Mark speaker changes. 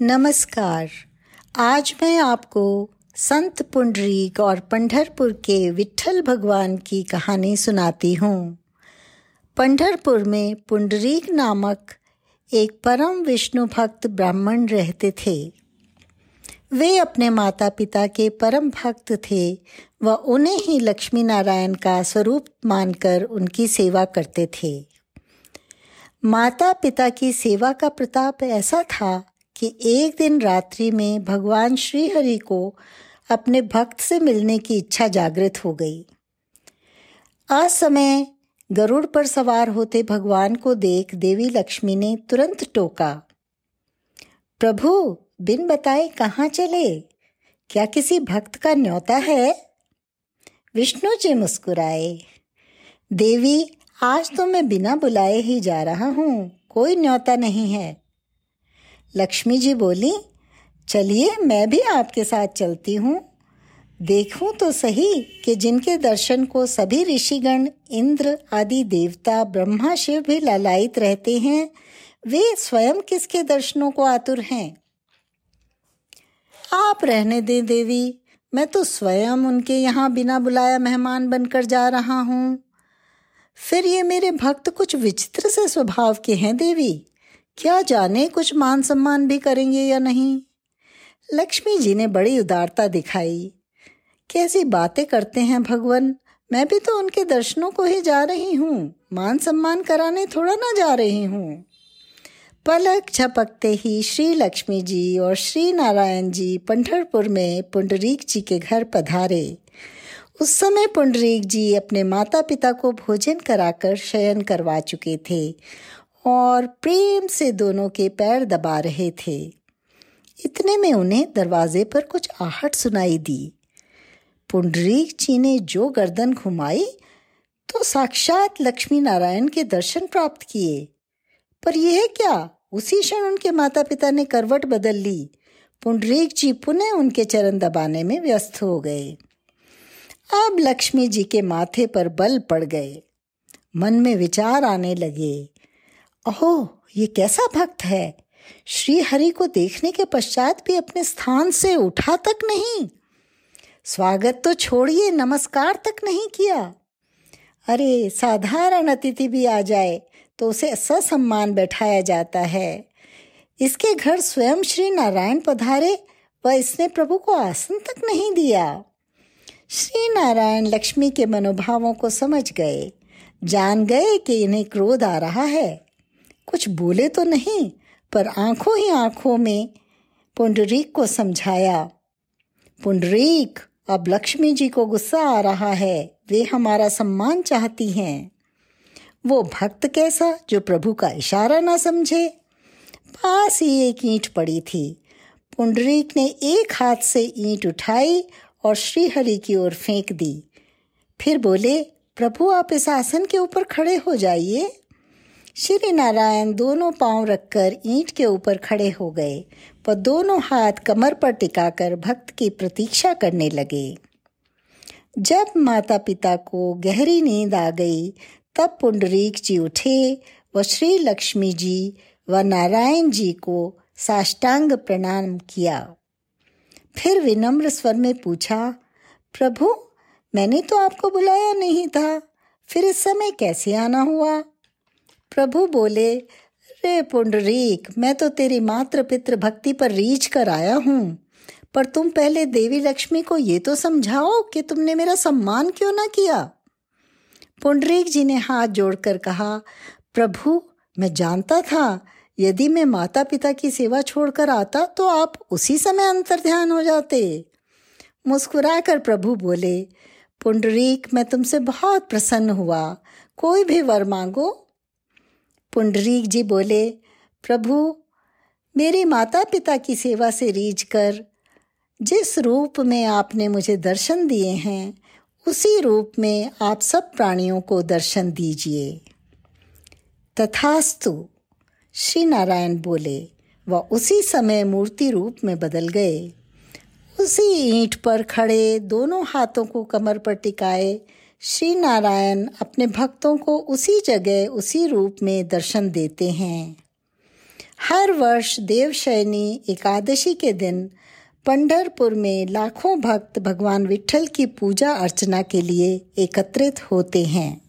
Speaker 1: नमस्कार। आज मैं आपको संत पुंडरीक और पंढरपुर के विठल भगवान की कहानी सुनाती हूँ। पंढरपुर में पुंडरीक नामक एक परम विष्णु भक्त ब्राह्मण रहते थे। वे अपने माता पिता के परम भक्त थे व उन्हें ही लक्ष्मी नारायण का स्वरूप मानकर उनकी सेवा करते थे। माता पिता की सेवा का प्रताप ऐसा था कि एक दिन रात्रि में भगवान श्री हरि को अपने भक्त से मिलने की इच्छा जागृत हो गई। आज समय गरुड़ पर सवार होते भगवान को देख देवी लक्ष्मी ने तुरंत टोका, प्रभु, बिन बताए कहाँ चले? क्या किसी भक्त का न्योता है? विष्णु जी मुस्कुराए, देवी, आज तो मैं बिना बुलाए ही जा रहा हूँ, कोई न्योता नहीं है। लक्ष्मी जी बोली, चलिए, मैं भी आपके साथ चलती हूँ। देखूँ तो सही कि जिनके दर्शन को सभी ऋषिगण, इंद्र आदि देवता, ब्रह्मा शिव भी ललायित रहते हैं, वे स्वयं किसके दर्शनों को आतुर हैं? आप रहने दें देवी, मैं तो स्वयं उनके यहाँ बिना बुलाया मेहमान बनकर जा रहा हूँ। फिर ये मेरे भक्त कुछ विचित्र से स्वभाव के हैं देवी? क्या जाने कुछ मान सम्मान भी करेंगे या नहीं? लक्ष्मी जी ने बड़ी उदारता दिखाई। कैसी बातें करते हैं भगवान? मैं भी तो उनके दर्शनों को ही जा रही हूँ। मान सम्मान कराने थोड़ा ना जा रही हूँ। पलक झपकते ही श्री लक्ष्मी जी और श्री नारायण जी पंढरपुर में पुंडरीक जी के घर पधारे। उस समय पुंडरीक जी अपने माता पिता को भोजन कराकर शयन करवा चुके थे और प्रेम से दोनों के पैर दबा रहे थे। इतने में उन्हें दरवाजे पर कुछ आहट सुनाई दी। पुंडरीक जी ने जो गर्दन घुमाई तो साक्षात लक्ष्मी नारायण के दर्शन प्राप्त किए। पर यह क्या? उसी क्षण उनके माता पिता ने करवट बदल ली। पुंडरीक जी पुनः उनके चरण दबाने में व्यस्त हो गए। अब लक्ष्मी जी के माथे पर बल पड़ गए। मन में विचार आने लगे। ओह, ये कैसा भक्त है? श्री हरि को देखने के पश्चात भी अपने स्थान से उठा तक नहीं। स्वागत तो छोड़िए, नमस्कार तक नहीं किया। अरे, साधारण अतिथि भी आ जाए तो उसे ससम्मान बैठाया जाता है। इसके घर स्वयं श्री नारायण पधारे, व इसने प्रभु को आसन तक नहीं दिया। श्री नारायण लक्ष्मी के मनोभावों को समझ गए। जान गए कि इन्हें क्रोध आ रहा है। कुछ बोले तो नहीं, पर आँखों ही आँखों में पुंडरीक को समझाया, पुंडरीक, अब लक्ष्मी जी को गुस्सा आ रहा है, वे हमारा सम्मान चाहती हैं। वो भक्त कैसा जो प्रभु का इशारा ना समझे? पास ही एक ईंट पड़ी थी। पुंडरीक ने एक हाथ से ईंट उठाई और श्रीहरि की ओर फेंक दी। फिर बोले, प्रभु, आप इस आसन के ऊपर खड़े हो जाइए। श्री नारायण दोनों पाँव रखकर ईंट के ऊपर खड़े हो गए, व दोनों हाथ कमर पर टिकाकर भक्त की प्रतीक्षा करने लगे। जब माता पिता को गहरी नींद आ गई, तब पुंडरीक जी उठे व श्री लक्ष्मी जी व नारायण जी को साष्टांग प्रणाम किया। फिर विनम्र स्वर में पूछा, प्रभु, मैंने तो आपको बुलाया नहीं था, फिर इस समय कैसे आना हुआ? प्रभु बोले, रे पुंडरीक, मैं तो तेरी मात्र पितृ भक्ति पर रीछ कर आया हूँ। पर तुम पहले देवी लक्ष्मी को ये तो समझाओ कि तुमने मेरा सम्मान क्यों ना किया? पुंडरीक जी ने हाथ जोड़कर कहा, प्रभु, मैं जानता था, यदि मैं माता पिता की सेवा छोड़कर आता तो आप उसी समय अंतर ध्यान हो जाते। मुस्कुराकर प्रभु बोले, पुंडरीक, मैं तुमसे बहुत प्रसन्न हुआ। कोई भी वर मांगो पुंडरीक जी बोले, प्रभु, मेरे माता पिता की सेवा से रीझ कर, जिस रूप में आपने मुझे दर्शन दिए हैं, उसी रूप में आप सब प्राणियों को दर्शन दीजिए। तथास्तु, श्री नारायण बोले, वह उसी समय मूर्ति रूप में बदल गए। उसी ईंट पर खड़े दोनों हाथों को कमर पर टिकाए श्री नारायण अपने भक्तों को उसी जगह, उसी रूप में दर्शन देते हैं। हर वर्ष देवशयनी एकादशी के दिन पंढरपुर में लाखों भक्त भगवान विठ्ठल की पूजा अर्चना के लिए एकत्रित होते हैं।